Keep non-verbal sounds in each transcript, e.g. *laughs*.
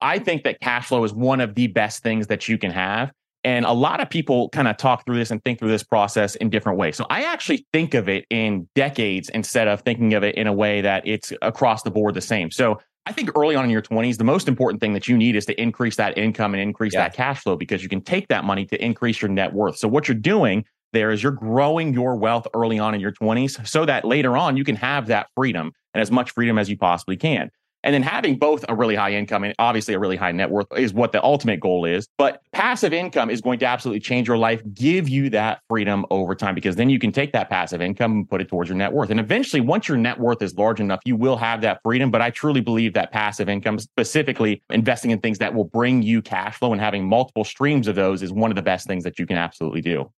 I think that cash flow is one of the best things that you can have. And a lot of people kind of talk through this and think through this process in different ways. So I actually think of it in decades instead of thinking of it in a way that it's across the board the same. So I think early on in your 20s, the most important thing that you need is to increase that income and increase yeah. that cash flow because you can take that money to increase your net worth. So what you're doing there is you're growing your wealth early on in your 20s so that later on you can have that freedom and as much freedom as you possibly can. And then having both a really high income and obviously a really high net worth is what the ultimate goal is. But passive income is going to absolutely change your life, give you that freedom over time, because then you can take that passive income and put it towards your net worth. And eventually, once your net worth is large enough, you will have that freedom. But I truly believe that passive income, specifically investing in things that will bring you cash flow and having multiple streams of those, is one of the best things that you can absolutely do.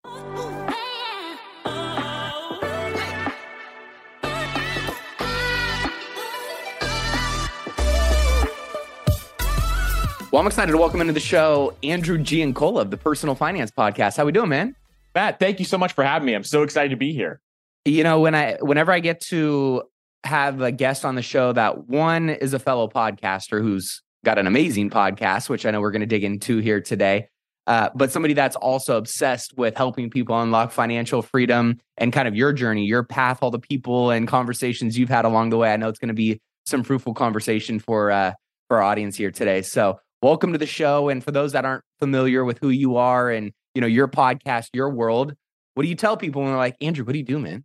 Well, I'm excited to welcome into the show Andrew Giancola of the Personal Finance Podcast. How we doing, man? Matt, thank you so much for having me. I'm so excited to be here. You know, when I whenever I get to have a guest on the show that one is a fellow podcaster who's got an amazing podcast, which I know we're going to dig into here today. Uh, but somebody that's also obsessed with helping people unlock financial freedom and kind of your journey, your path, all the people and conversations you've had along the way. I know it's going to be some fruitful conversation for uh, for our audience here today. So welcome to the show. And for those that aren't familiar with who you are and you know your podcast, your world, what do you tell people when they're like, Andrew, what do you do, man?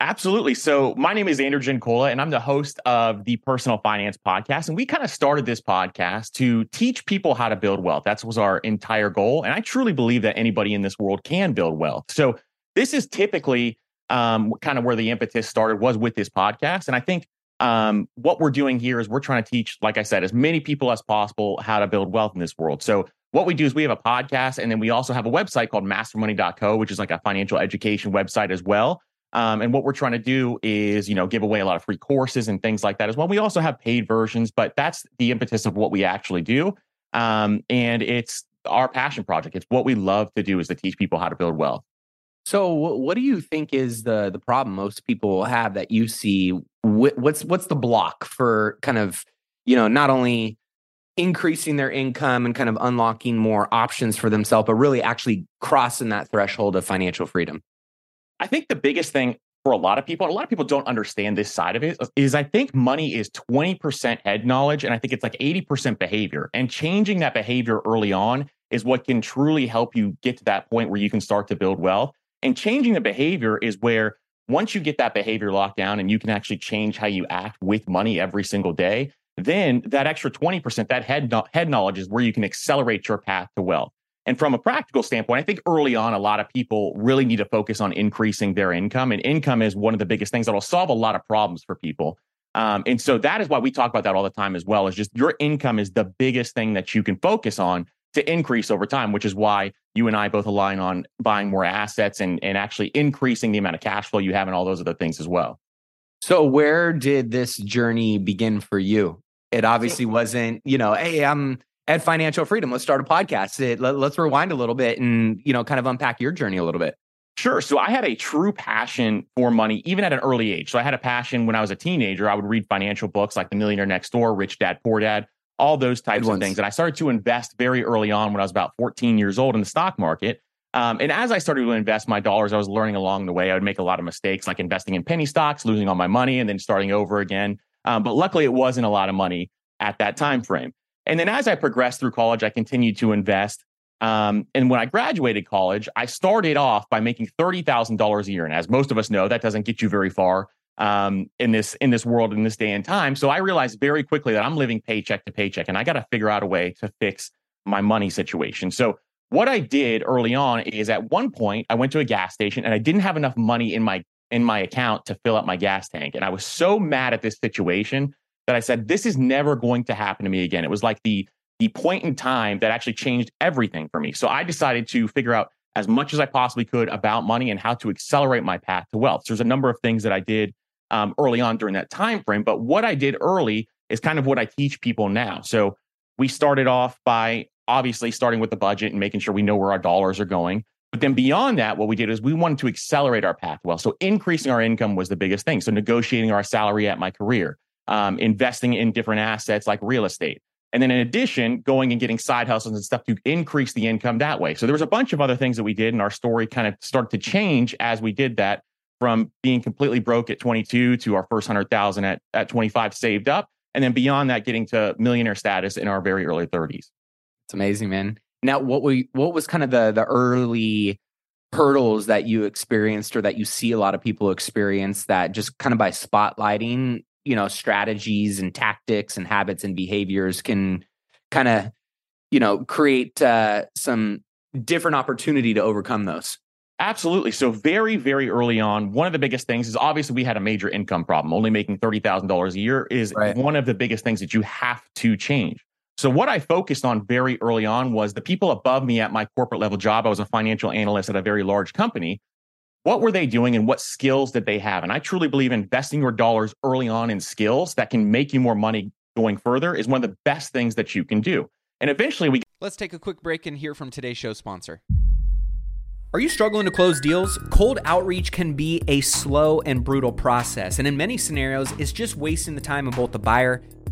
Absolutely. So my name is Andrew Giancola, and I'm the host of the Personal Finance Podcast. And we kind of started this podcast to teach people how to build wealth. That was our entire goal. And I truly believe that anybody in this world can build wealth. So this is typically um, kind of where the impetus started was with this podcast. And I think um, what we're doing here is we're trying to teach, like I said, as many people as possible how to build wealth in this world. So what we do is we have a podcast and then we also have a website called mastermoney.co, which is like a financial education website as well. Um, and what we're trying to do is, you know, give away a lot of free courses and things like that as well. We also have paid versions, but that's the impetus of what we actually do. Um, and it's our passion project. It's what we love to do is to teach people how to build wealth. So, what do you think is the the problem most people have that you see? What's what's the block for kind of you know not only increasing their income and kind of unlocking more options for themselves, but really actually crossing that threshold of financial freedom? I think the biggest thing for a lot of people, a lot of people don't understand this side of it, uh, is I think money is 20% head knowledge and I think it's like 80% behavior. And changing that behavior early on is what can truly help you get to that point where you can start to build wealth. And changing the behavior is where once you get that behavior locked down and you can actually change how you act with money every single day, then that extra 20%, that head, head knowledge is where you can accelerate your path to wealth. And from a practical standpoint, I think early on, a lot of people really need to focus on increasing their income. And income is one of the biggest things that will solve a lot of problems for people. Um, and so that is why we talk about that all the time as well, is just your income is the biggest thing that you can focus on to increase over time, which is why you and I both align on buying more assets and, and actually increasing the amount of cash flow you have and all those other things as well. So, where did this journey begin for you? It obviously wasn't, you know, hey, I'm at Financial Freedom. Let's start a podcast. It, let, let's rewind a little bit and, you know, kind of unpack your journey a little bit. Sure. So I had a true passion for money, even at an early age. So I had a passion when I was a teenager. I would read financial books like The Millionaire Next Door, Rich Dad, Poor Dad all those types of things. And I started to invest very early on when I was about 14 years old in the stock market. Um, and as I started to invest my dollars, I was learning along the way. I would make a lot of mistakes, like investing in penny stocks, losing all my money, and then starting over again. Um, but luckily, it wasn't a lot of money at that time frame. And then as I progressed through college, I continued to invest. Um, and when I graduated college, I started off by making thirty thousand dollars a year. And as most of us know, that doesn't get you very far um, in this in this world in this day and time. So I realized very quickly that I'm living paycheck to paycheck, and I got to figure out a way to fix my money situation. So what I did early on is at one point I went to a gas station and I didn't have enough money in my in my account to fill up my gas tank, and I was so mad at this situation that I said this is never going to happen to me again. It was like the the point in time that actually changed everything for me. So I decided to figure out as much as I possibly could about money and how to accelerate my path to wealth. So there's a number of things that I did um, early on during that time frame. But what I did early is kind of what I teach people now. So we started off by obviously starting with the budget and making sure we know where our dollars are going. But then beyond that, what we did is we wanted to accelerate our path well. So increasing our income was the biggest thing. So negotiating our salary at my career, um, investing in different assets like real estate, And then in addition, going and getting side hustles and stuff to increase the income that way. So there was a bunch of other things that we did, and our story kind of started to change as we did that from being completely broke at 22 to our first 100,000 at, at 25 saved up. And then beyond that, getting to millionaire status in our very early 30s. It's amazing, man. Now, what we what was kind of the the early hurdles that you experienced or that you see a lot of people experience that just kind of by spotlighting you know strategies and tactics and habits and behaviors can kind of you know create uh, some different opportunity to overcome those Absolutely. So very, very early on, one of the biggest things is obviously we had a major income problem. Only making thirty thousand dollars a year is right. one of the biggest things that you have to change. So what I focused on very early on was the people above me at my corporate level job. I was a financial analyst at a very large company what were they doing and what skills did they have? And I truly believe investing your dollars early on in skills that can make you more money going further is one of the best things that you can do. And eventually we Let's take a quick break and hear from today's show sponsor. Are you struggling to close deals? Cold outreach can be a slow and brutal process, and in many scenarios, it's just wasting the time of both the buyer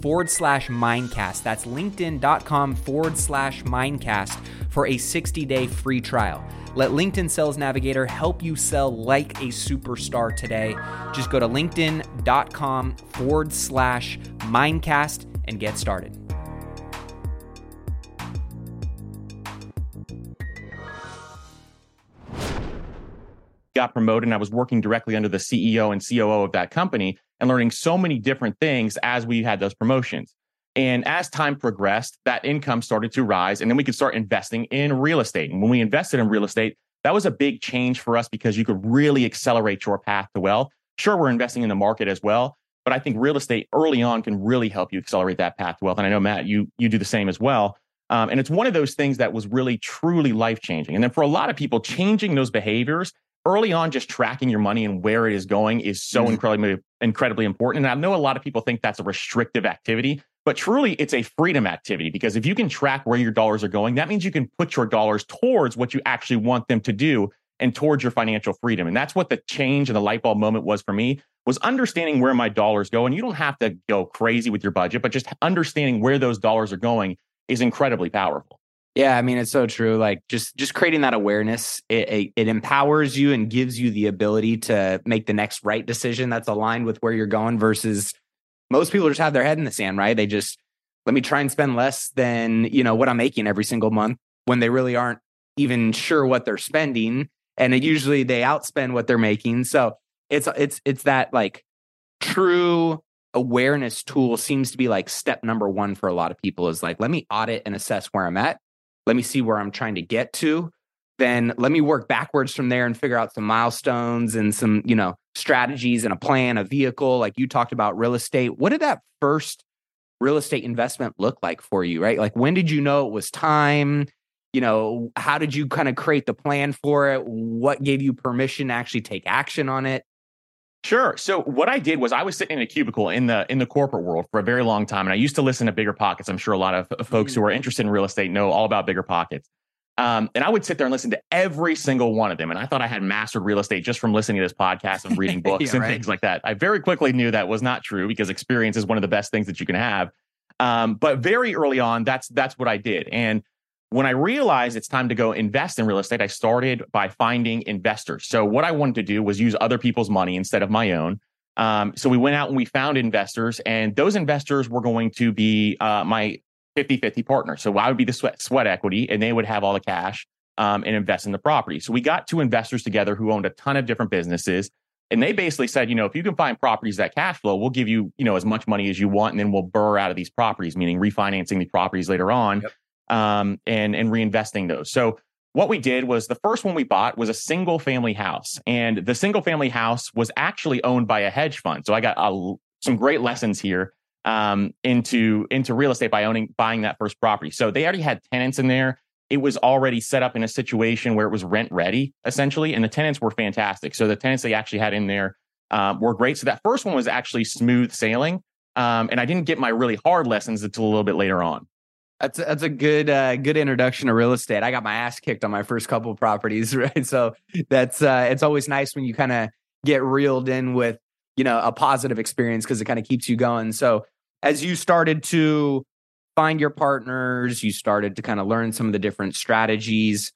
forward slash mindcast. That's linkedin.com forward slash mindcast for a 60 day free trial. Let LinkedIn Sales Navigator help you sell like a superstar today. Just go to linkedin.com forward slash mindcast and get started. got promoted and I was working directly under the CEO and COO of that company and learning so many different things as we had those promotions. And as time progressed, that income started to rise. And then we could start investing in real estate. And when we invested in real estate, that was a big change for us because you could really accelerate your path to wealth. Sure, we're investing in the market as well, but I think real estate early on can really help you accelerate that path to wealth. And I know Matt, you you do the same as well. Um, and it's one of those things that was really truly life changing. And then for a lot of people, changing those behaviors early on, just tracking your money and where it is going is so mm-hmm. incredibly, incredibly important. And I know a lot of people think that's a restrictive activity, but truly it's a freedom activity because if you can track where your dollars are going, that means you can put your dollars towards what you actually want them to do and towards your financial freedom. And that's what the change and the light bulb moment was for me was understanding where my dollars go. And you don't have to go crazy with your budget, but just understanding where those dollars are going is incredibly powerful. Yeah, I mean it's so true. Like just just creating that awareness, it, it, it empowers you and gives you the ability to make the next right decision that's aligned with where you're going. Versus most people just have their head in the sand, right? They just let me try and spend less than you know what I'm making every single month when they really aren't even sure what they're spending, and it, usually they outspend what they're making. So it's it's it's that like true awareness tool seems to be like step number one for a lot of people is like let me audit and assess where i'm at let me see where I'm trying to get to. Then let me work backwards from there and figure out some milestones and some, you know, strategies and a plan, a vehicle. Like you talked about real estate. What did that first real estate investment look like for you, right? Like when did you know it was time? You know, how did you kind of create the plan for it? What gave you permission to actually take action on it? Sure. So what I did was I was sitting in a cubicle in the in the corporate world for a very long time, and I used to listen to Bigger Pockets. I'm sure a lot of folks who are mm. interested in real estate know all about Bigger Pockets. Um, and I would sit there and listen to every single one of them. And I thought I had mastered real estate just from listening to this podcast and reading *laughs* books yeah, and right. things like that. I very quickly knew that was not true because experience is one of the best things that you can have. Um, but very early on, that's that's what I did. And when I realized it's time to go invest in real estate, I started by finding investors. So what I wanted to do was use other people's money instead of my own. Um, so we went out and we found investors, and those investors were going to be uh, my 50 50 partner. So I would be the sweat, sweat equity, and they would have all the cash. um, and invest in the property. So we got two investors together who owned a ton of different businesses. And they basically said, you know, if you can find properties that cash flow, we'll give you, you know, as much money as you want, and then we'll burr out of these properties, meaning refinancing the properties later on, yep. Um, and and reinvesting those. So what we did was the first one we bought was a single family house, and the single family house was actually owned by a hedge fund. So I got a, some great lessons here um, into into real estate by owning buying that first property. So they already had tenants in there it was already set up in a situation where it was rent ready essentially and the tenants were fantastic so the tenants they actually had in there um, were great so that first one was actually smooth sailing um, and i didn't get my really hard lessons until a little bit later on that's a, that's a good uh, good introduction to real estate. I got my ass kicked on my first couple properties, *laughs* right? So that's uh, it's always nice when you kind of get reeled in with you know a positive experience because it kind of keeps you going. So as you started to find your partners, you started to kind of learn some of the different strategies.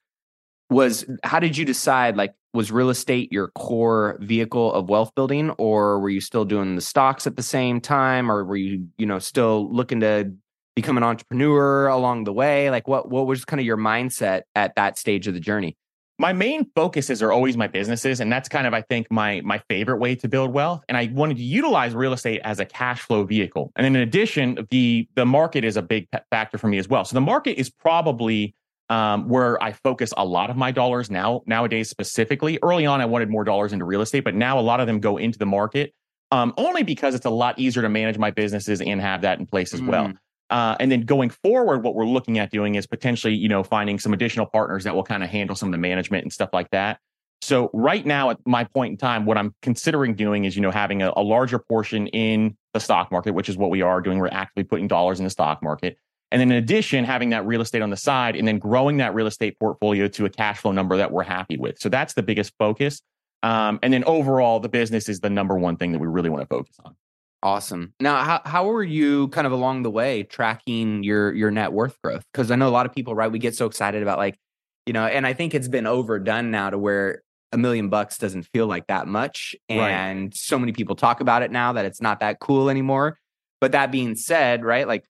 Was how did you decide like was real estate your core vehicle of wealth building or were you still doing the stocks at the same time or were you you know still looking to become an entrepreneur along the way? Like what what was kind of your mindset at that stage of the journey? My main focuses are always my businesses and that's kind of i think my my favorite way to build wealth and i wanted to utilize real estate as a cash flow vehicle. And in addition the the market is a big factor for me as well. So the market is probably um, where i focus a lot of my dollars now nowadays specifically. Early on i wanted more dollars into real estate but now a lot of them go into the market um, only because it's a lot easier to manage my businesses and have that in place as mm. well uh, and then going forward, what we're looking at doing is potentially, you know, finding some additional partners that will kind of handle some of the management and stuff like that. So right now, at my point in time, what I'm considering doing is, you know, having a, a larger portion in the stock market, which is what we are doing. We're actively putting dollars in the stock market. And then in addition, having that real estate on the side and then growing that real estate portfolio to a cash flow number that we're happy with. So that's the biggest focus. Um, and then overall, the business is the number one thing that we really want to focus on. Awesome. Now, how how are you kind of along the way tracking your your net worth growth? Because I know a lot of people, right? We get so excited about like, you know, and I think it's been overdone now to where a million bucks doesn't feel like that much, and right. so many people talk about it now that it's not that cool anymore. But that being said, right, like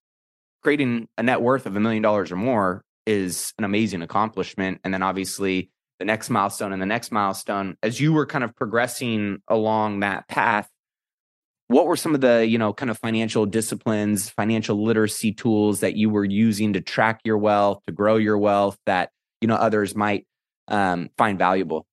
creating a net worth of a million dollars or more is an amazing accomplishment, and then obviously the next milestone and the next milestone as you were kind of progressing along that path what were some of the you know kind of financial disciplines financial literacy tools that you were using to track your wealth to grow your wealth that you know others might um, find valuable?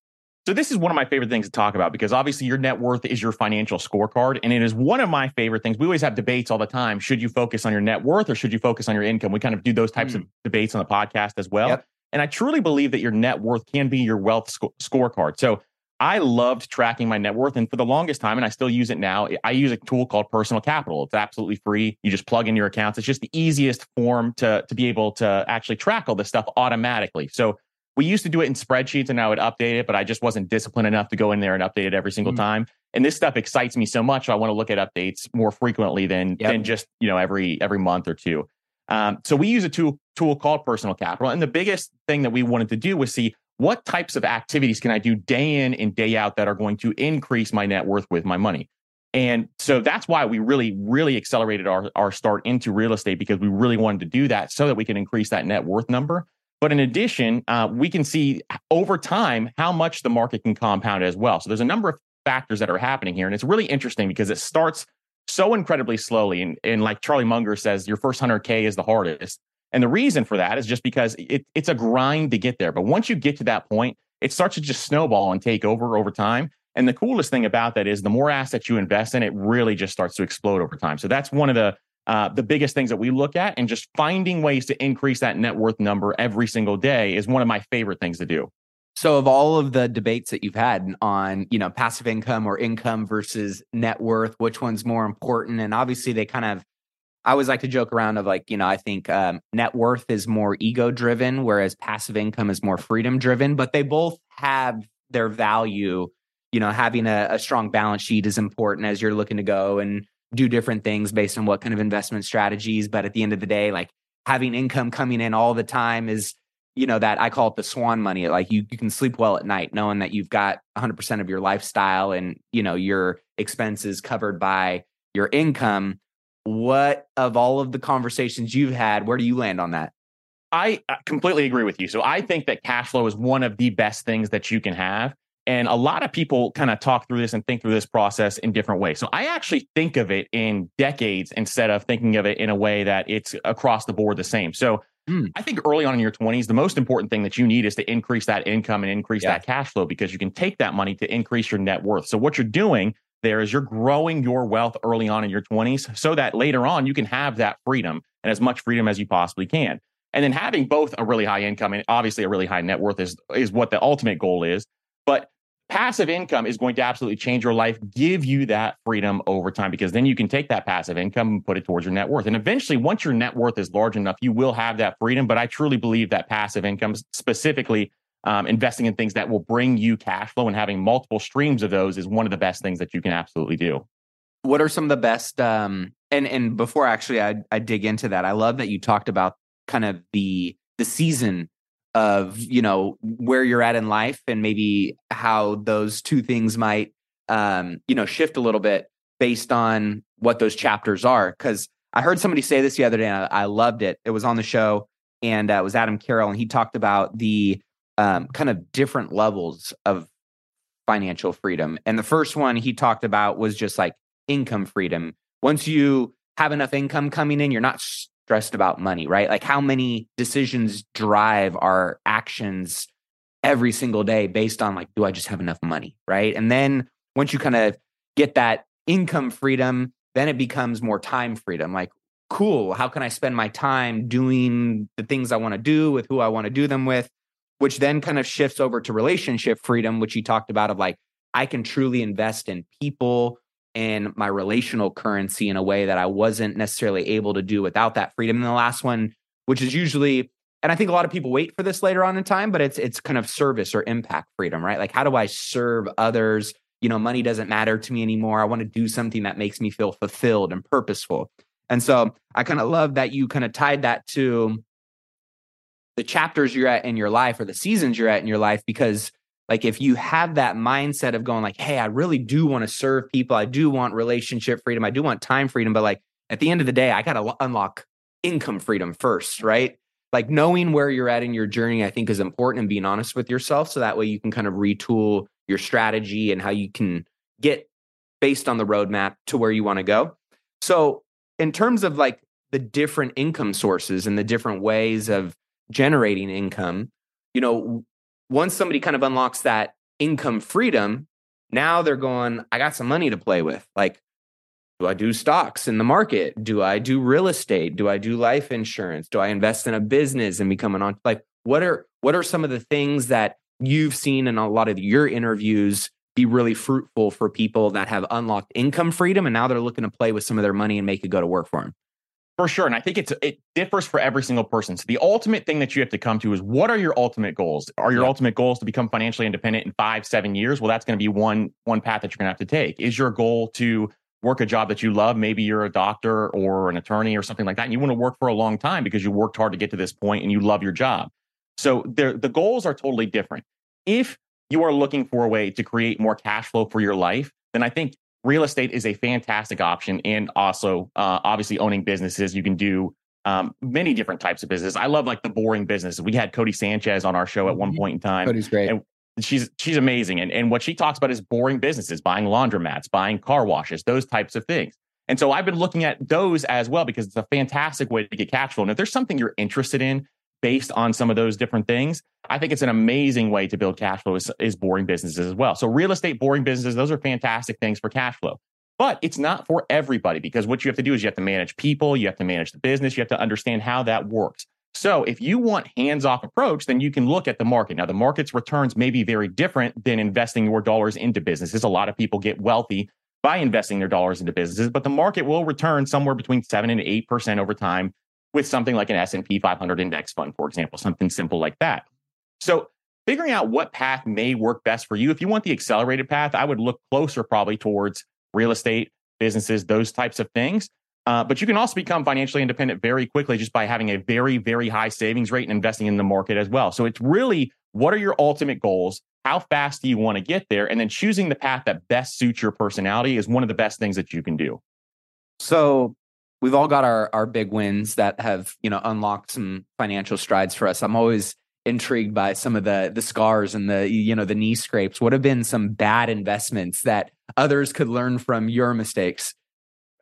So this is one of my favorite things to talk about because obviously your net worth is your financial scorecard and it is one of my favorite things. We always have debates all the time. Should you focus on your net worth or should you focus on your income? We kind of do those types mm. of debates on the podcast as well. Yep. and i truly believe that your net worth can be your wealth sc- scorecard. So I loved tracking my net worth. And for the longest time, and I still use it now, I use a tool called Personal Capital. It's absolutely free. You just plug in your accounts. It's just the easiest form to, to be able to actually track all this stuff automatically. So we used to do it in spreadsheets and I would update it, but I just wasn't disciplined enough to go in there and update it every single mm-hmm. time. And this stuff excites me so much. So I want to look at updates more frequently than, yep. than just, you know, every, every month or two. Um, so we use a tool, tool called Personal Capital. And the biggest thing that we wanted to do was see what types of activities can I do day in and day out that are going to increase my net worth with my money? And so that's why we really, really accelerated our, our start into real estate because we really wanted to do that so that we can increase that net worth number. But in addition, uh, we can see over time how much the market can compound as well. So there's a number of factors that are happening here. And it's really interesting because it starts so incredibly slowly. And, and like Charlie Munger says, your first 100K is the hardest. And the reason for that is just because it, it's a grind to get there. But once you get to that point, it starts to just snowball and take over over time. And the coolest thing about that is the more assets you invest in, it really just starts to explode over time. So that's one of the uh, the biggest things that we look at, and just finding ways to increase that net worth number every single day is one of my favorite things to do. So, of all of the debates that you've had on, you know, passive income or income versus net worth, which one's more important? And obviously, they kind of I always like to joke around of like, you know, I think um, net worth is more ego driven, whereas passive income is more freedom driven, but they both have their value. You know, having a, a strong balance sheet is important as you're looking to go and do different things based on what kind of investment strategies. But at the end of the day, like having income coming in all the time is, you know, that I call it the swan money. Like you, you can sleep well at night knowing that you've got 100% of your lifestyle and, you know, your expenses covered by your income what of all of the conversations you've had, where do you land on that? I completely agree with you. So I think that cash flow is one of the best things that you can have. And a lot of people kind of talk through this and think through this process in different ways. So I actually think of it in decades instead of thinking of it in a way that it's across the board the same. So mm. I think early on in your 20s, the most important thing that you need is to increase that income and increase yeah. that cash flow because you can take that money to increase your net worth. So what you're doing there is you're growing your wealth early on in your 20s so that later on you can have that freedom and as much freedom as you possibly can. And then having both a really high income and obviously a really high net worth is is what the ultimate goal is. But passive income is going to absolutely change your life, give you that freedom over time because then you can take that passive income and put it towards your net worth. And eventually, once your net worth is large enough, you will have that freedom. But I truly believe that passive income, specifically um, investing in things that will bring you cash flow and having multiple streams of those, is one of the best things that you can absolutely do. What are some of the best? Um, and and before actually I, I dig into that, I love that you talked about kind of the the season of you know where you're at in life and maybe how those two things might um, you know shift a little bit based on what those chapters are because i heard somebody say this the other day and i, I loved it it was on the show and uh, it was adam carroll and he talked about the um, kind of different levels of financial freedom and the first one he talked about was just like income freedom once you have enough income coming in you're not stressed about money, right? Like how many decisions drive our actions every single day based on like, do I just have enough money, right? And then once you kind of get that income freedom, then it becomes more time freedom. Like, cool, how can I spend my time doing the things I want to do with who I want to do them with? Which then kind of shifts over to relationship freedom, which you talked about of like, I can truly invest in people in my relational currency in a way that I wasn't necessarily able to do without that freedom. And the last one, which is usually, and I think a lot of people wait for this later on in time, but it's it's kind of service or impact freedom, right? Like how do I serve others? You know, money doesn't matter to me anymore. I want to do something that makes me feel fulfilled and purposeful. And so I kind of love that you kind of tied that to the chapters you're at in your life or the seasons you're at in your life because like if you have that mindset of going like hey i really do want to serve people. I do want relationship freedom. I do want time freedom but like at the end of the day i got to unlock income freedom first right? Like knowing where you're at in your journey i think is important and being honest with yourself so that way you can kind of retool your strategy and how you can get based on the roadmap to where you want to go. So in terms of like the different income sources and the different ways of generating income you know once somebody kind of unlocks that income freedom, now they're going, I got some money to play with. Like, do I do stocks in the market? Do I do real estate? Do I do life insurance? Do I invest in a business and become an like what are what are some of the things that you've seen in a lot of your interviews be really fruitful for people that have unlocked income freedom and now they're looking to play with some of their money and make it go to work for them? For sure. And I think it's it differs for every single person. So the ultimate thing that you have to come to is what are your ultimate goals? Are your yeah. ultimate goals to become financially independent in five, seven years? Well, that's going to be one one path that you're gonna have to take. Is your goal to work a job that you love? Maybe you're a doctor or an attorney or something like that, and you want to work for a long time because you worked hard to get to this point and you love your job. So the goals are totally different. If you are looking for a way to create more cash flow for your life, then I think real estate is a fantastic option. And also, uh, obviously, owning businesses, you can do um, many different types of business. I love like the boring business. We had Codie Sanchez on our show at one mm-hmm. point in time. Codie's great. And she's she's amazing. And and what she talks about is boring businesses, buying laundromats, buying car washes, those types of things. And so I've been looking at those as well because it's a fantastic way to get cash flow. And if there's something you're interested in based on some of those different things, I think it's an amazing way to build cash flow is, is boring businesses as well. So real estate, boring businesses, those are fantastic things for cash flow. But it's not for everybody because what you have to do is you have to manage people, you have to manage the business, you have to understand how that works. So if you want hands-off approach, then you can look at the market. Now the market's returns may be very different than investing your dollars into businesses. A lot of people get wealthy by investing their dollars into businesses, but the market will return somewhere between 7 and 8% over time with something like an S&P 500 index fund, for example, something simple like that. So figuring out what path may work best for you. If you want the accelerated path, I would look closer probably towards real estate, businesses, those types of things. Uh, but you can also become financially independent very quickly just by having a very, very high savings rate and investing in the market as well. So it's really what are your ultimate goals? How fast do you want to get there? And then choosing the path that best suits your personality is one of the best things that you can do. So we've all got our our big wins that have you know unlocked some financial strides for us. I'm always intrigued by some of the the scars and the you know the knee scrapes. What have been some bad investments that others could learn from your mistakes?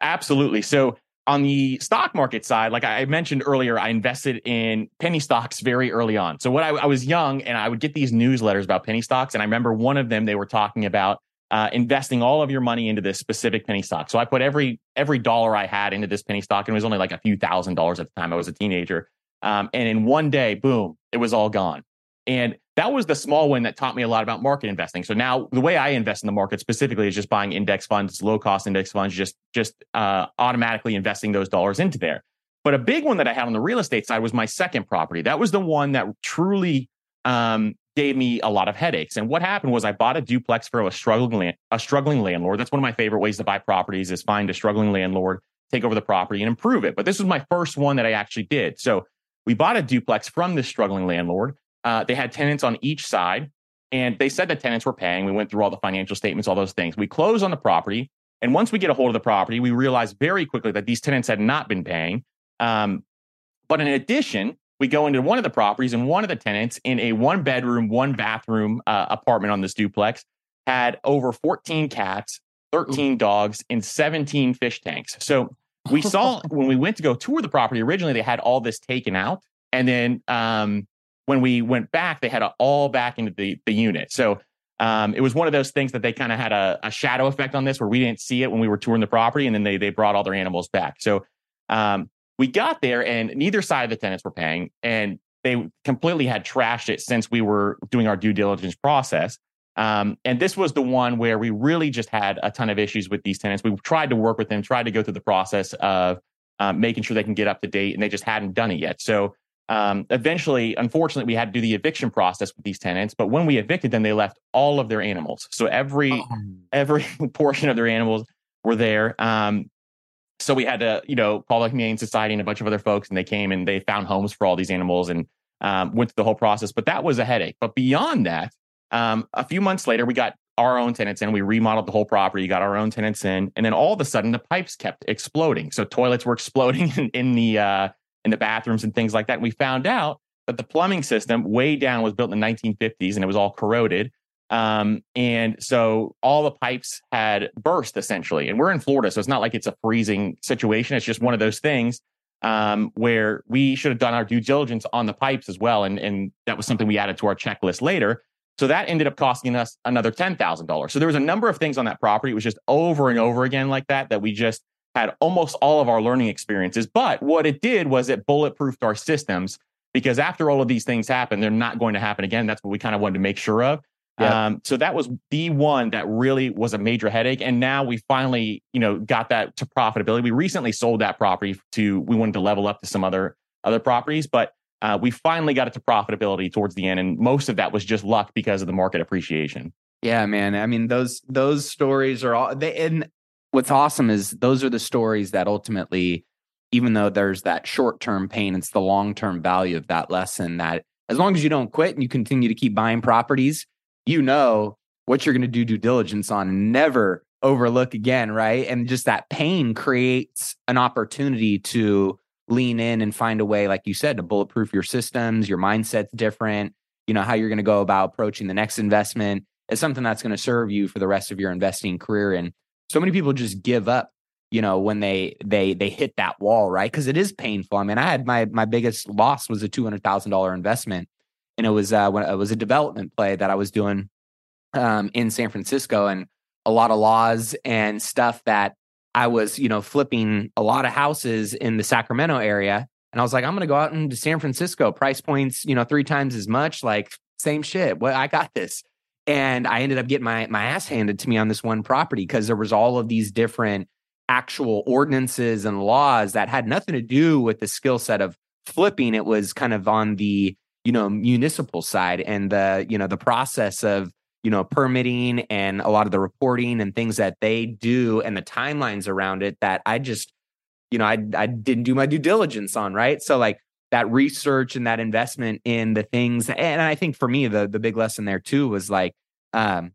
Absolutely. So on the stock market side, like I mentioned earlier, I invested in penny stocks very early on. So what I, I was young and I would get these newsletters about penny stocks, and I remember one of them they were talking about uh, investing all of your money into this specific penny stock. So I put every every dollar I had into this penny stock, and it was only like a few thousand dollars at the time. I was a teenager, um, and in one day, boom, it was all gone. And that was the small win that taught me a lot about market investing. So now the way I invest in the market specifically is just buying index funds, low cost index funds, just just uh, automatically investing those dollars into there. But a big one that I had on the real estate side was my second property. That was the one that truly um, gave me a lot of headaches. And what happened was I bought a duplex for a struggling a struggling landlord. That's one of my favorite ways to buy properties is find a struggling landlord, take over the property and improve it. But this was my first one that I actually did. So we bought a duplex from this struggling landlord. Uh, they had tenants on each side, and they said the tenants were paying. We went through all the financial statements, all those things. We closed on the property, and once we get a hold of the property, we realized very quickly that these tenants had not been paying. Um, but in addition, we go into one of the properties, and one of the tenants in a one bedroom, one bathroom uh, apartment on this duplex had over 14 cats, 13 dogs, and 17 fish tanks. So we saw *laughs* when we went to go tour the property originally, they had all this taken out. And then um, when we went back, they had it all back into the, the unit. So um, it was one of those things that they kind of had a, a, shadow effect on this where we didn't see it when we were touring the property and then they, they brought all their animals back. So um, we got there and neither side of the tenants were paying and they completely had trashed it since we were doing our due diligence process. Um, and this was the one where we really just had a ton of issues with these tenants. We tried to work with them, tried to go through the process of um, making sure they can get up to date, and they just hadn't done it yet. So um, eventually, unfortunately, we had to do the eviction process with these tenants. But when we evicted them, they left all of their animals. So every oh. every *laughs* portion of their animals were there. Um, so we had to, you know, call the Humane Society and a bunch of other folks, and they came and they found homes for all these animals and um, went through the whole process. But that was a headache. But beyond that, um, a few months later, we got our own tenants in. We remodeled the whole property, got our own tenants in, and then all of a sudden, the pipes kept exploding. So toilets were *laughs* exploding in, in the uh, in the bathrooms and things like that. And we found out that the plumbing system way down was built in the 1950s and it was all corroded. Um, and so all the pipes had burst essentially. And we're in Florida, so it's not like it's a freezing situation. It's just one of those things um, where we should have done our due diligence on the pipes as well. And, and that was something we added to our checklist later. So that ended up costing us another $10,000. So there was a number of things on that property. It was just over and over again like that, that we just had almost all of our learning experiences. But what it did was it bulletproofed our systems because after all of these things happen, they're not going to happen again. That's what we kind of wanted to make sure of. Yep. Um, so that was the one that really was a major headache. And now we finally, you know, got that to profitability. We recently sold that property to, we wanted to level up to some other, other properties, but uh, we finally got it to profitability towards the end. And most of that was just luck because of the market appreciation. Yeah, man. I mean, those, those stories are all they, and what's awesome is those are the stories that ultimately, even though there's that short term pain, it's the long term value of that lesson that as long as you don't quit and you continue to keep buying properties, you know what you're going to do due diligence on and never overlook again, right? And just that pain creates an opportunity to lean in and find a way, like you said, to bulletproof your systems, your mindset's different, you know, how you're going to go about approaching the next investment is something that's going to serve you for the rest of your investing career. And so many people just give up you know when they they they hit that wall right because it is painful i mean i had my my biggest loss was a $200000 investment and it was uh when it was a development play that i was doing um in san francisco and a lot of laws and stuff that i was you know flipping a lot of houses in the sacramento area and i was like i'm gonna go out into san francisco price points you know three times as much like same shit well i got this and I ended up getting my my ass handed to me on this one property because there was all of these different actual ordinances and laws that had nothing to do with the skill set of flipping. It was kind of on the you know municipal side and the you know the process of you know permitting and a lot of the reporting and things that they do and the timelines around it that I just you know I I didn't do my due diligence on right so like that research and that investment in the things and i think for me the the big lesson there too was like um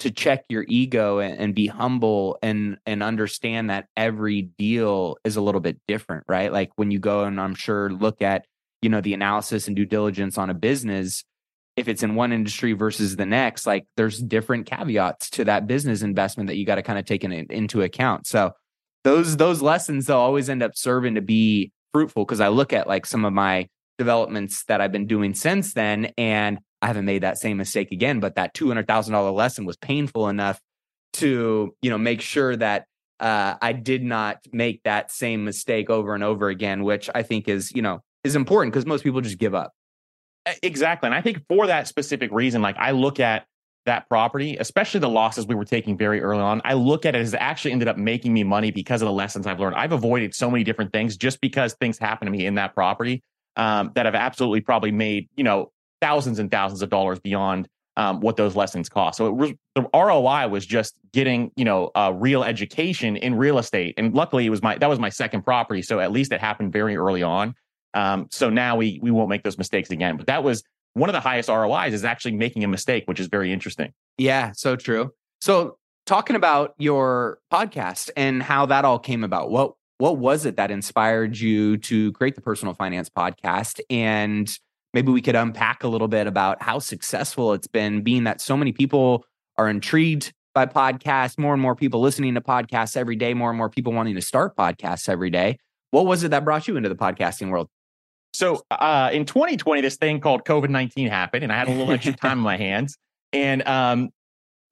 to check your ego and, and, be humble and and understand that every deal is a little bit different, right? Like when you go and I'm sure look at you know the analysis and due diligence on a business, if it's in one industry versus the next, like there's different caveats to that business investment that you got to kind of take in, into account. So those those lessons they'll always end up serving to be fruitful because I look at like some of my developments that I've been doing since then and I haven't made that same mistake again. But that two hundred thousand dollar lesson was painful enough to you know make sure that uh, I did not make that same mistake over and over again, which I think is you know is important because most people just give up. Exactly, and I think for that specific reason, like I look at that property, especially the losses we were taking very early on, I look at it as it actually ended up making me money because of the lessons I've learned. I've avoided so many different things just because things happen to me in that property um, that have absolutely probably made you know thousands and thousands of dollars beyond um, what those lessons cost. So it was the ROI was just getting you know a real education in real estate, and luckily it was my that was my second property, so at least it happened very early on. Um, so now we we won't make those mistakes again. But that was one of the highest ROIs is actually making a mistake, which is very interesting. Yeah, so true. So talking about your podcast and how that all came about, what what was it that inspired you to create the personal finance podcast and maybe we could unpack a little bit about how successful it's been, being that so many people are intrigued by podcasts, more and more people listening to podcasts every day, more and more people wanting to start podcasts every day. What was it that brought you into the podcasting world? So uh, in 2020, this thing called COVID 19 happened, and I had a little extra time in my hands. And um,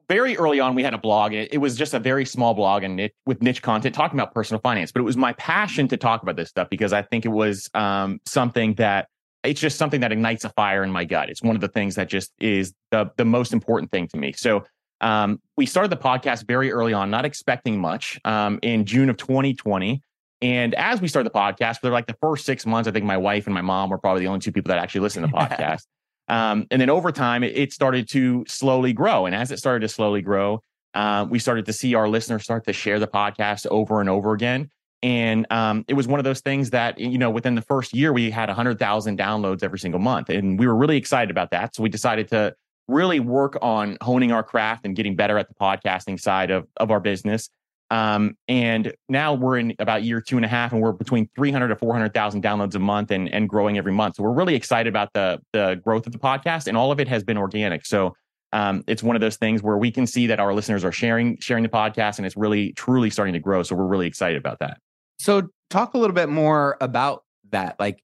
very early on, we had a blog. It, it was just a very small blog and it, with niche content talking about personal finance. But it was my passion to talk about this stuff because I think it was um, something that it's just something that ignites a fire in my gut. It's one of the things that just is the the most important thing to me. So um, we started the podcast very early on, not expecting much. Um, in June of 2020, and as we started the podcast, for like the first six months, I think my wife and my mom were probably the only two people that actually listened to the *laughs* podcast. um, and then over time, it, it, started to slowly grow. And as it started to slowly grow, uh, we started to see our listeners start to share the podcast over and over again. And um, it was one of those things that, you know, within the first year, we had 100,000 downloads every single month. And we were really excited about that. So we decided to really work on honing our craft and getting better at the podcasting side of, of our business. Um, and now we're in about year two and a half, and we're between 300 to 400,000 downloads a month and, and growing every month. So we're really excited about the, the growth of the podcast, and all of it has been organic. So um, it's one of those things where we can see that our listeners are sharing sharing the podcast, and it's really truly starting to grow. So we're really excited about that. So, talk a little bit more about that, like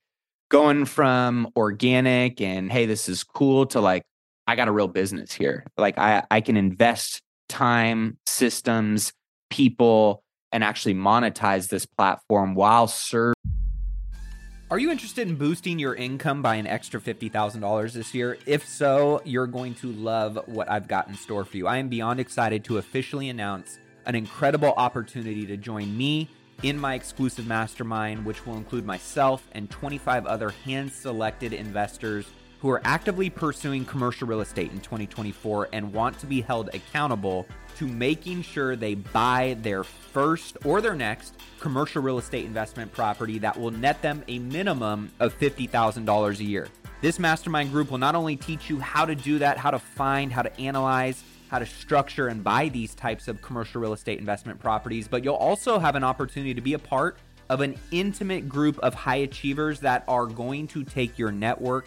going from organic and hey, this is cool to like, I got a real business here. Like, I, I can invest time, systems, people, and actually monetize this platform while serving. Are you interested in boosting your income by an extra $50,000 this year? If so, you're going to love what I've got in store for you. I am beyond excited to officially announce an incredible opportunity to join me in my exclusive mastermind, which will include myself and 25 other hand selected investors who are actively pursuing commercial real estate in 2024 and want to be held accountable to making sure they buy their first or their next commercial real estate investment property that will net them a minimum of $50,000 a year. This mastermind group will not only teach you how to do that, how to find, how to analyze, how to structure and buy these types of commercial real estate investment properties, but you'll also have an opportunity to be a part of an intimate group of high achievers that are going to take your network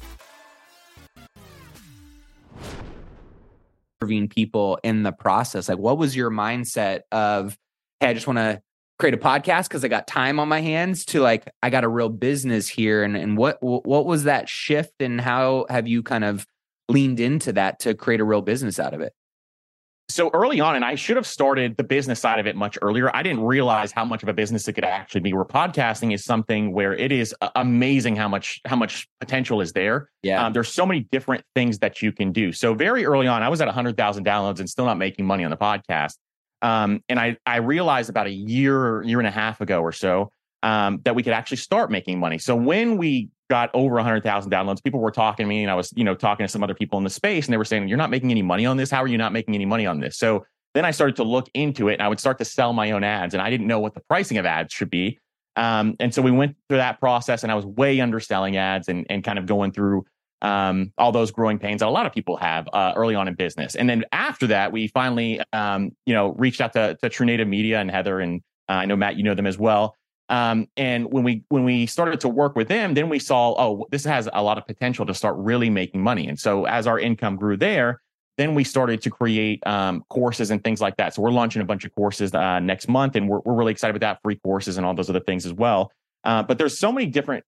Serving people in the process. Like, what was your mindset of, hey, I just want to create a podcast because I got time on my hands to like I got a real business here and and what what was that shift and how have you kind of leaned into that to create a real business out of it? So early on, and I should have started the business side of it much earlier. I didn't realize how much of a business it could actually be. Where podcasting is something where it is amazing how much how much potential is there. Yeah, um, there's so many different things that you can do. So very early on, I was at 100,000 downloads and still not making money on the podcast. Um, and I I realized about a year year and a half ago or so um, that we could actually start making money. So when we got over 100,000 downloads. People were talking to me and I was, you know, talking to some other people in the space and they were saying, "You're not making any money on this. How are you not making any money on this?" So then I started to look into it and I would start to sell my own ads and I didn't know what the pricing of ads should be. Um, and so we went through that process and I was way underselling ads and, and kind of going through um, all those growing pains that a lot of people have uh, early on in business. And then after that, we finally, um, you know, reached out to, to True Native Media and Heather and uh, I know Matt, you know them as well. Um, and when we when we started to work with them, then we saw, oh, this has a lot of potential to start really making money. And so as our income grew there, then we started to create um, courses and things like that. So we're launching a bunch of courses uh, next month, and we're we're really excited about that, free courses and all those other things as well. Uh, but there's so many different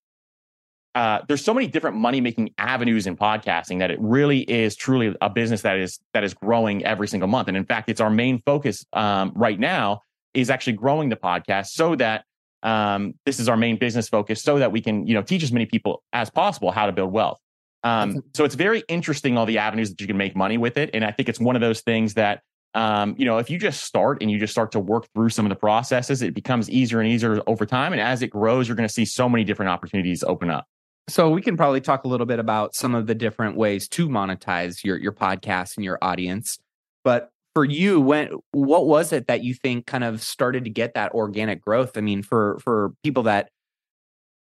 uh, there's so many different money making avenues in podcasting that it really is truly a business that is that is growing every single month. And in fact, it's our main focus um, right now is actually growing the podcast so that um, this is our main business focus so that we can you know teach as many people as possible how to build wealth. Um, so it's very interesting all the avenues that you can make money with it. And i think it's one of those things that um, you know if you just start and you just start to work through some of the processes it becomes easier and easier over time. And as it grows you're going to see so many different opportunities open up. So we can probably talk a little bit about some of the different ways to monetize your your podcast and your audience. But for you when what was it that you think kind of started to get that organic growth? I mean for for people that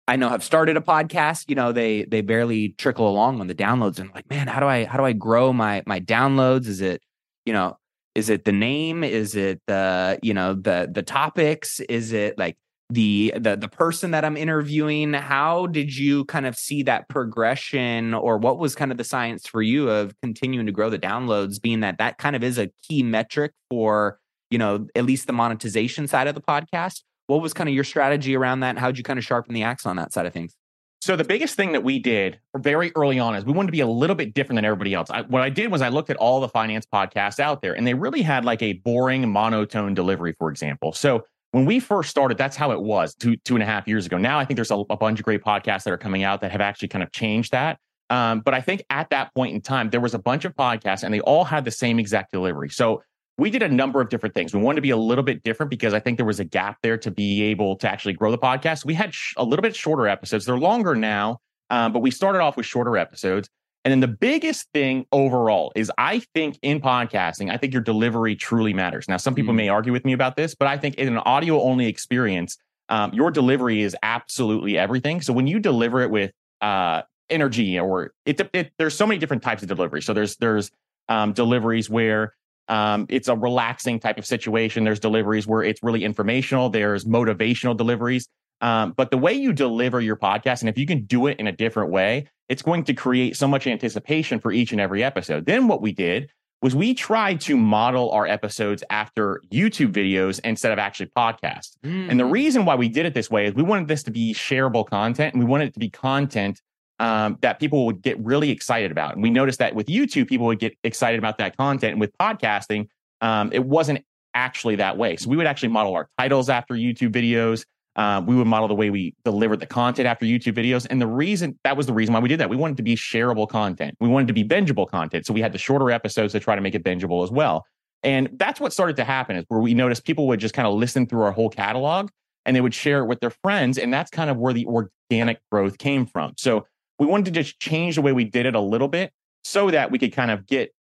i know have started a podcast you know they they barely trickle along on the downloads and like man how do i how do i grow my my downloads? Is it you know is it the name? Is it the you know the the topics? Is it like the the the person that I'm interviewing how did you kind of see that progression or what was kind of the science for you of continuing to grow the downloads being that that kind of is a key metric for you know at least the monetization side of the podcast what was kind of your strategy around that and how'd you kind of sharpen the axe on that side of things so the biggest thing that we did very early on is we wanted to be a little bit different than everybody else. I, what I did was I looked at all the finance podcasts out there, and they really had like a boring monotone delivery, for example. So when we first started, that's how it was two two and a half years ago. Now I think there's a, a bunch of great podcasts that are coming out that have actually kind of changed that. Um, but I think at that point in time, there was a bunch of podcasts and they all had the same exact delivery. So we did a number of different things. We wanted to be a little bit different because I think there was a gap there to be able to actually grow the podcast. We had sh- a little bit shorter episodes. They're longer now, um, but we started off with shorter episodes. And then the biggest thing overall is I think in podcasting, I think your delivery truly matters. Now, some people mm. may argue with me about this, but I think in an audio only experience, um, your delivery is absolutely everything. So when you deliver it with uh, energy or it, it, there's so many different types of delivery. So there's there's um, deliveries where um, it's a relaxing type of situation. There's deliveries where it's really informational. There's motivational deliveries. Um, but the way you deliver your podcast, and if you can do it in a different way, it's going to create so much anticipation for each and every episode. Then what we did was we tried to model our episodes after YouTube videos instead of actually podcasts. Mm. And the mm. reason why we did it this way is we wanted this to be shareable content and we wanted it to be content um, that people would get really excited about. And we noticed that with YouTube, people would get excited about that content. And with podcasting, um, it wasn't actually that way. So we would actually model our titles after YouTube videos. Uh, we would model the way we delivered the content after YouTube videos. And the reason that was the reason why we did that. We wanted to be shareable content. We wanted to be bingeable content. So we had the shorter episodes to try to make it bingeable as well. And that's what started to happen is where we noticed people would just kind of listen through our whole catalog and they would share it with their friends. And that's kind of where the organic growth came from. So we wanted to just change the way we did it a little bit so that we could kind of get,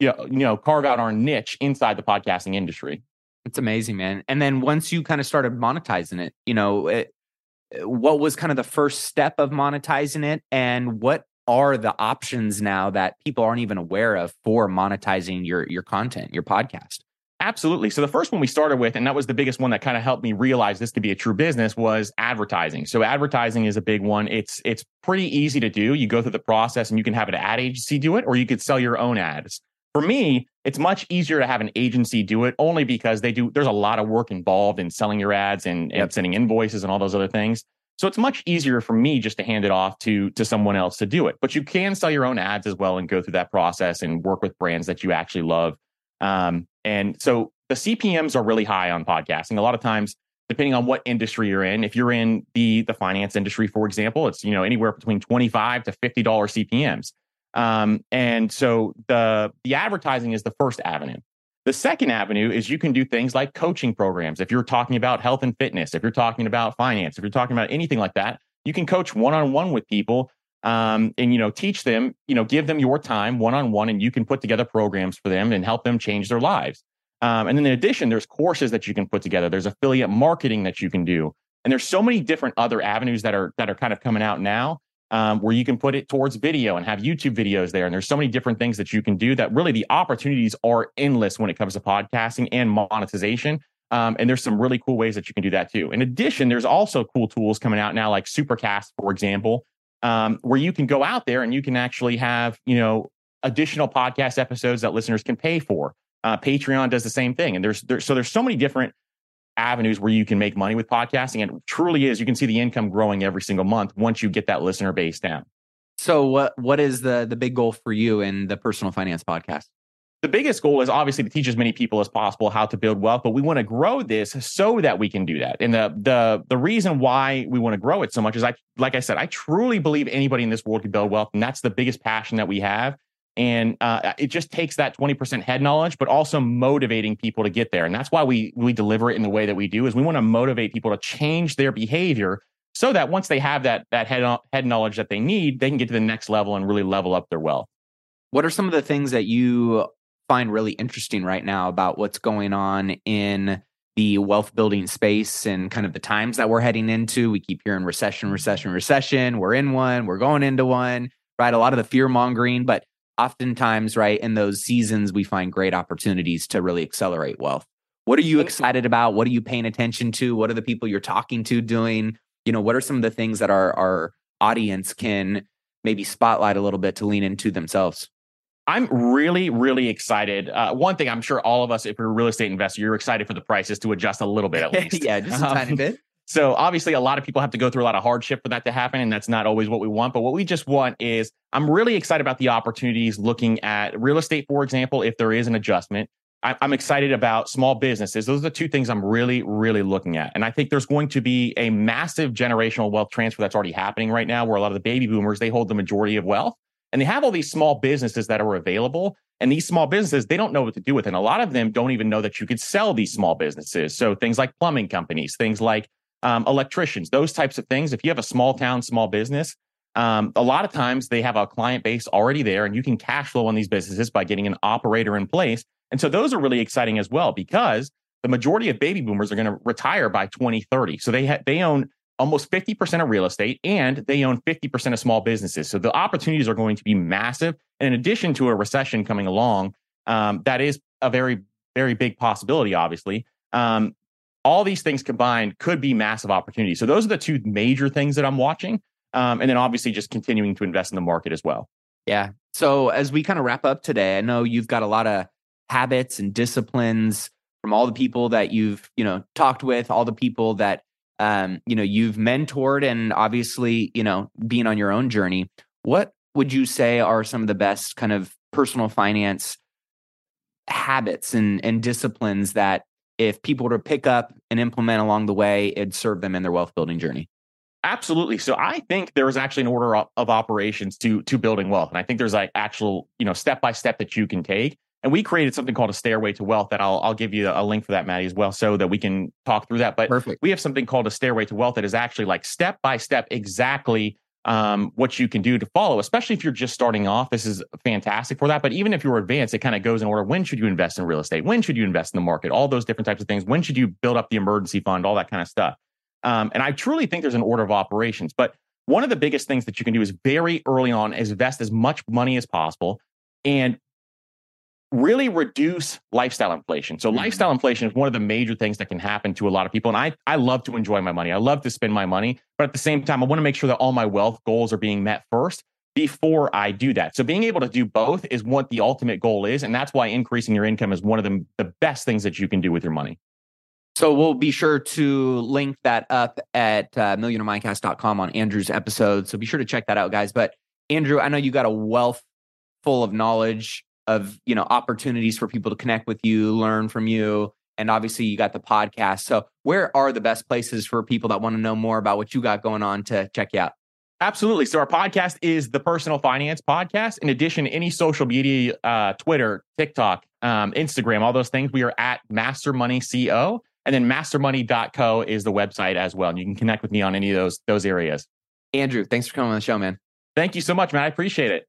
you know, you know carve out our niche inside the podcasting industry. It's amazing, man. And then once you kind of started monetizing it, you know, it, eh, what was kind of the first step of monetizing it and what are the options now that people aren't even aware of for monetizing your your content, your podcast? Absolutely. So the first one we started with, and that was the biggest one that kind of helped me realize this to be a true business, was advertising. So advertising is a big one. It's it's pretty easy to do. You go through the process, and you can have an ad agency do it, or you could sell your own ads. For me, it's much easier to have an agency do it only because they do, there's a lot of work involved in selling your ads and, and sending invoices and all those other things. So it's much easier for me just to hand it off to to someone else to do it. But you can sell your own ads as well and go through that process and work with brands that you actually love. Um, and so the CPMS are really high on podcasting. A lot of times, depending on what industry you're in, if you're in the the finance industry, for example, it's you know anywhere between twenty five to fifty dollars CPMS. Um, and so the the advertising is the first avenue. The second avenue is you can do things like coaching programs. If you're talking about health and fitness, if you're talking about finance, if you're talking about anything like that, you can coach one on one with people um, and you know teach them, you know, give them your time one on one, and you can put together programs for them and help them change their lives. Um, and then in addition, there's courses that you can put together. There's affiliate marketing that you can do, and there's so many different other avenues that are that are kind of coming out now um, where you can put it towards video and have YouTube videos there. And there's so many different things that you can do that really the opportunities are endless when it comes to podcasting and monetization. Um, and there's some really cool ways that you can do that too. In addition, there's also cool tools coming out now, like Supercast, for example, um, where you can go out there and you can actually have, you know, additional podcast episodes that listeners can pay for. Uh, Patreon does the same thing, and there's, there's so there's so many different avenues where you can make money with podcasting. And truly is, you can see the income growing every single month once you get that listener base down. So what what is the the big goal for you in the personal finance podcast? The biggest goal is obviously to teach as many people as possible how to build wealth, but we want to grow this so that we can do that. And the the the reason why we want to grow it so much is I like I said, I truly believe anybody in this world can build wealth, and that's the biggest passion that we have. And uh, it just takes that 20% head knowledge, but also motivating people to get there. And that's why we we deliver it in the way that we do is we want to motivate people to change their behavior so that once they have that that head head knowledge that they need, they can get to the next level and really level up their wealth. What are some of the things that you find really interesting right now about what's going on in the wealth building space and kind of the times that we're heading into? We keep hearing recession, recession, recession. We're in one, we're going into one, right? A lot of the fear mongering, but oftentimes, right, in those seasons, we find great opportunities to really accelerate wealth. What are you excited about? What are you paying attention to? What are the people you're talking to doing? You know, what are some of the things that our, our audience can maybe spotlight a little bit to lean into themselves? I'm really, really excited. Uh, one thing I'm sure all of us, if you're a real estate investor, you're excited for the prices to adjust a little bit at *laughs* least. yeah, just a um, tiny bit. So obviously, a lot of people have to go through a lot of hardship for that to happen, and that's not always what we want. But what we just want is, I'm really excited about the opportunities looking at real estate, for example, if there is an adjustment. I'm excited about small businesses. Those are the two things I'm really, really looking at. And I think there's going to be a massive generational wealth transfer that's already happening right now, where a lot of the baby boomers they hold the majority of wealth, and they have all these small businesses that are available. And these small businesses, they don't know what to do with. And a lot of them don't even know that you could sell these small businesses. So things like plumbing companies, things like um, electricians, those types of things. If you have a small town, small business, um, a lot of times they have a client base already there, and you can cash flow on these businesses by getting an operator in place. And so those are really exciting as well because the majority of baby boomers are going to retire by 2030. So they ha- they own almost 50% of real estate and they own 50% of small businesses. So the opportunities are going to be massive. And in addition to a recession coming along, um, that is a very, very big possibility, obviously. Um, all these things combined could be massive opportunities. So those are the two major things that I'm watching. Um, and then obviously just continuing to invest in the market as well. Yeah. So as we kind of wrap up today, I know you've got a lot of habits and disciplines from all the people that you've, you know, talked with, all the people that um, you know, you've mentored and obviously, you know, being on your own journey. What would you say are some of the best kind of personal finance habits and and disciplines that if people were to pick up and implement along the way, it'd serve them in their wealth building journey? Absolutely. So I think there is actually an order of operations to to building wealth, and I think there's like actual you know step by step that you can take. And we created something called a stairway to wealth that I'll I'll give you a link for that, Maddie, as well, so that we can talk through that. But Perfect. we have something called a stairway to wealth that is actually like step by step exactly um, what you can do to follow, especially if you're just starting off. This is fantastic for that. But even if you're advanced, it kind of goes in order. When should you invest in real estate? When should you invest in the market? All those different types of things. When should you build up the emergency fund? All that kind of stuff. Um, and I truly think there's an order of operations. But one of the biggest things that you can do is very early on invest as much money as possible and really reduce lifestyle inflation. So mm-hmm. lifestyle inflation is one of the major things that can happen to a lot of people. And I, I love to enjoy my money. I love to spend my money, but at the same time, I want to make sure that all my wealth goals are being met first. before I do that. So being able to do both is what the ultimate goal is. And that's why increasing your income is one of the, the best things that you can do with your money. So we'll be sure to link that up at uh, millionairemindcast.com on Andrew's episode. So be sure to check that out, guys. But Andrew, I know you got a wealth full of knowledge of, you know, opportunities for people to connect with you, learn from you. And obviously you got the podcast. So where are the best places for people that want to know more about what you got going on to check you out? Absolutely. So our podcast is the Personal Finance Podcast. In addition, any social media, uh, Twitter, TikTok, um, Instagram, all those things, we are at Master Money Co. And then mastermoney.co is the website as well. And you can connect with me on any of those those areas. Andrew, thanks for coming on the show, man. Thank you so much, man. I appreciate it.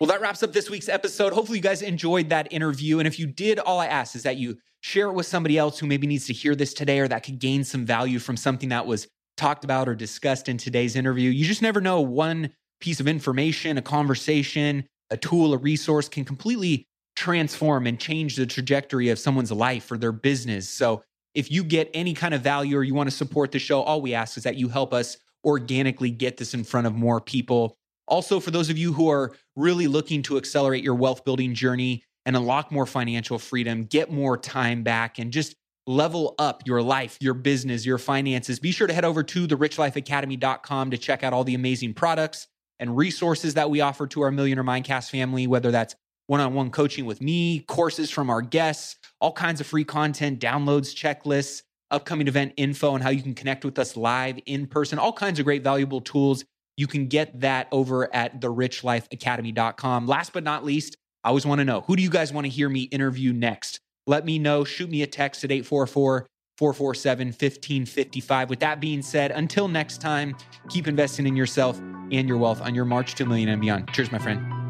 Well, that wraps up this week's episode. Hopefully, you guys enjoyed that interview. And if you did, all I ask is that you share it with somebody else who maybe needs to hear this today or that could gain some value from something that was talked about or discussed in today's interview. You just never know. One piece of information, a conversation, a tool, a resource can completely transform and change the trajectory of someone's life or their business. So if you get any kind of value or you want to support the show, all we ask is that you help us organically get this in front of more people. Also, for those of you who are really looking to accelerate your wealth building journey and unlock more financial freedom, get more time back, and just level up your life, your business, your finances, be sure to head over to therichlifeacademy.com to check out all the amazing products and resources that we offer to our Millionaire Mindcast family, whether that's one on one coaching with me, courses from our guests, all kinds of free content, downloads, checklists, upcoming event info, and how you can connect with us live in person, all kinds of great valuable tools. You can get that over at therichlifeacademy.com. Last but not least, I always want to know who do you guys want to hear me interview next? let me know. Shoot me a text at 844 447 1555. With that being said, until next time, keep investing in yourself and your wealth on your march to a million and beyond. Cheers, my friend.